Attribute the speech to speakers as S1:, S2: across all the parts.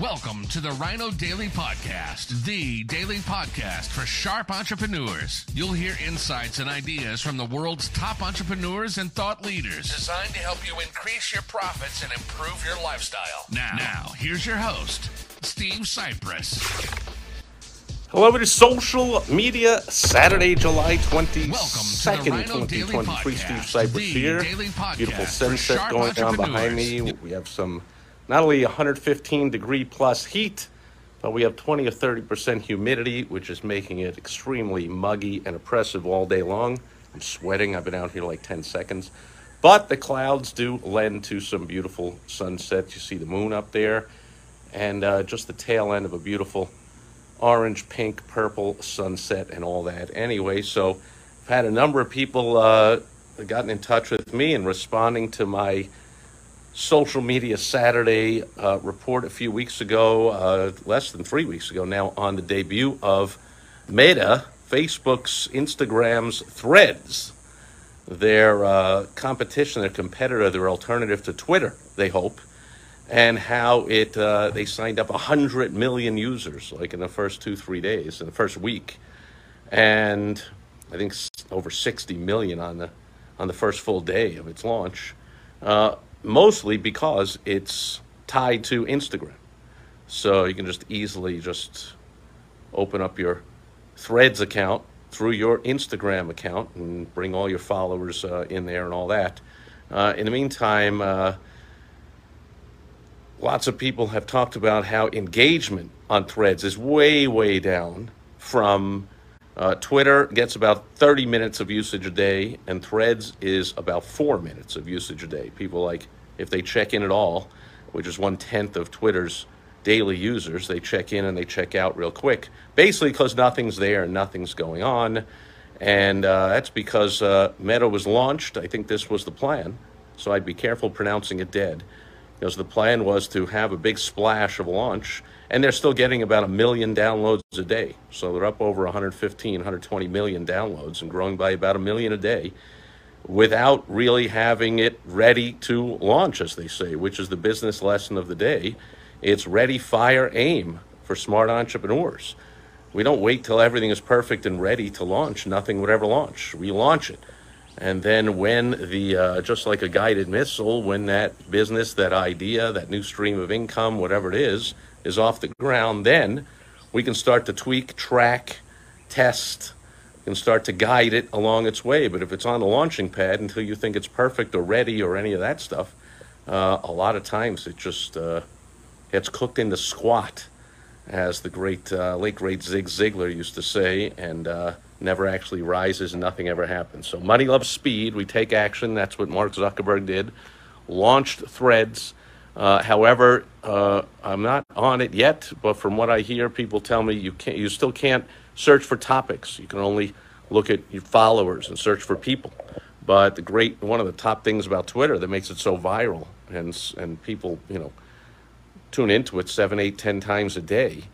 S1: Welcome to the Rhino Daily Podcast, the daily podcast for sharp entrepreneurs. You'll hear insights and ideas from the world's top entrepreneurs and thought leaders, designed to help you increase your profits and improve your lifestyle. Now, now here's your host, Steve Sipress.
S2: Hello, it is Social Media Saturday, July 22nd,
S1: Welcome to the Rhino Daily
S2: 2023.
S1: Podcast,
S2: Steve
S1: Sipress
S2: here.
S1: daily podcast
S2: Beautiful sunset going on behind me. We have some, not only 115 degree plus heat, but we have 20 or 30% humidity, which is making it extremely muggy and oppressive all day long. I'm sweating. I've been out here like 10 seconds. But the clouds do lend to some beautiful sunsets. You see the moon up there, and uh, just the tail end of a beautiful orange, pink, purple sunset and all that. Anyway, so I've had a number of people uh, gotten in touch with me and responding to my social media Saturday uh, report a few weeks ago, uh, less than three weeks ago now, on the debut of Meta, Facebook's, Instagram's Threads. Their uh, competition, their competitor, their alternative to Twitter, they hope and how it uh, they signed up 100 million users like in the first two three days in the first week and i think over 60 million on the on the first full day of its launch uh, mostly because it's tied to instagram. So you can just easily just open up your threads account through your instagram account and bring all your followers uh, in there and all that. Uh, in the meantime uh, lots of people have talked about how engagement on threads is way way down from uh, twitter gets about 30 minutes of usage a day and threads is about four minutes of usage a day. People like if they check in at all which is one tenth of twitter's daily users they check in and they check out real quick basically because nothing's there and nothing's going on. And uh, that's because uh, meta was launched. I think this was the plan so i'd be careful pronouncing it dead. Because the plan was to have a big splash of launch and they're still getting about a million downloads a day. So they're up over 115 120 million downloads and growing by about a million a day without really having it ready to launch as they say which is the business lesson of the day. It's ready fire aim for smart entrepreneurs. We don't wait till everything is perfect and ready to launch. Nothing would ever launch. We launch it. And then when the uh, just like a guided missile, when that business, that idea, that new stream of income, whatever it is, is off the ground, then we can start to tweak, track, test, and start to guide it along its way. But if it's on the launching pad until you think it's perfect or ready or any of that stuff, uh, a lot of times it just uh, gets cooked into squat, as the great uh, late great Zig Ziglar used to say, and uh, never actually rises and nothing ever happens. So money loves speed. We take action. That's what Mark Zuckerberg did. Launched Threads. Uh, however, uh, I'm not on it yet, but from what I hear, people tell me you can't. You still can't search for topics. You can only look at your followers and search for people. But the great one of the top things about Twitter that makes it so viral and and people you know tune into it seven, eight, ten times a day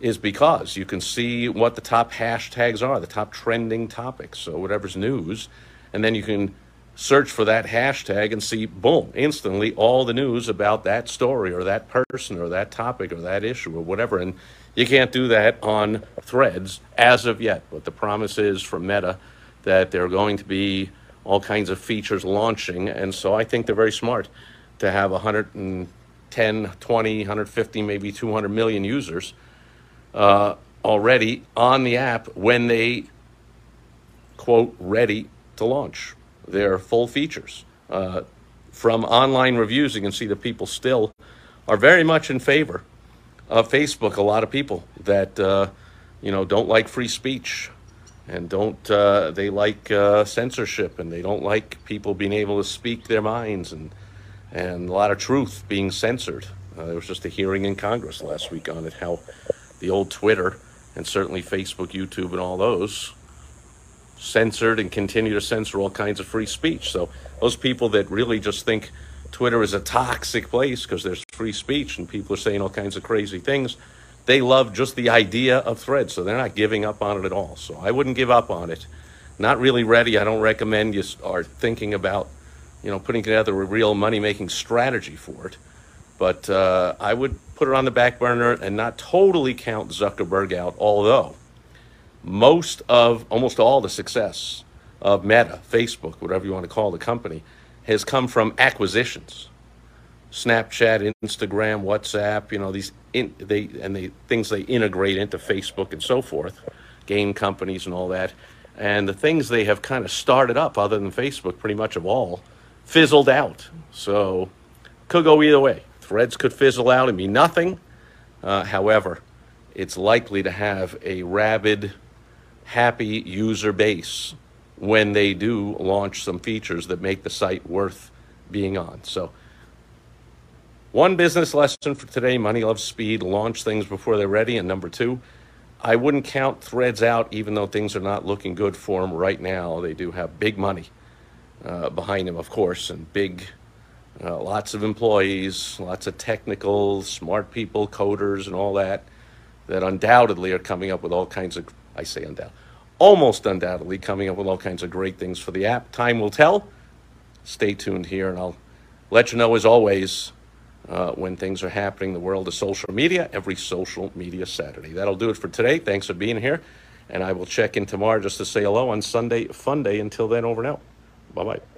S2: is because you can see what the top hashtags are, the top trending topics, so whatever's news, and then you can search for that hashtag and see, boom, instantly all the news about that story or that person or that topic or that issue or whatever. And you can't do that on threads as of yet. But the promise is from Meta that there are going to be all kinds of features launching. And so I think they're very smart to have 110, 20, 150, maybe 200 million users uh, already on the app when they quote ready to launch their full features. Uh, from online reviews, you can see that people still are very much in favor of Facebook. A lot of people that uh, you know don't like free speech and don't uh, they like uh, censorship and they don't like people being able to speak their minds and and a lot of truth being censored. Uh, there was just a hearing in Congress last week on it how the old Twitter and certainly Facebook, YouTube, and all those censored and continue to censor all kinds of free speech. So those people that really just think Twitter is a toxic place because there's free speech and people are saying all kinds of crazy things, they love just the idea of threads. So they're not giving up on it at all. So I wouldn't give up on it. Not really ready. I don't recommend you start thinking about, you know, putting together a real money making strategy for it. But uh, I would put it on the back burner and not totally count Zuckerberg out, although most of, almost all the success of Meta, Facebook, whatever you want to call the company, has come from acquisitions. Snapchat, Instagram, WhatsApp, you know, these in, they and the things they integrate into Facebook and so forth, game companies and all that. And the things they have kind of started up, other than Facebook, pretty much of all, fizzled out. So could go either way. Threads could fizzle out and be nothing. Uh, however, it's likely to have a rabid, happy user base when they do launch some features that make the site worth being on. So, one business lesson for today money loves speed, launch things before they're ready. And number two, I wouldn't count threads out, even though things are not looking good for them right now. They do have big money uh, behind them, of course, and big, uh, lots of employees, lots of technical, smart people, coders, and all that, that undoubtedly are coming up with all kinds of, I say undoubtedly, almost undoubtedly coming up with all kinds of great things for the app. Time will tell. Stay tuned here, and I'll let you know, as always, uh, when things are happening, the world of social media, every social media Saturday. That'll do it for today. Thanks for being here. And I will check in tomorrow just to say hello on Sunday, Fun Day. Until then, over out. Bye bye.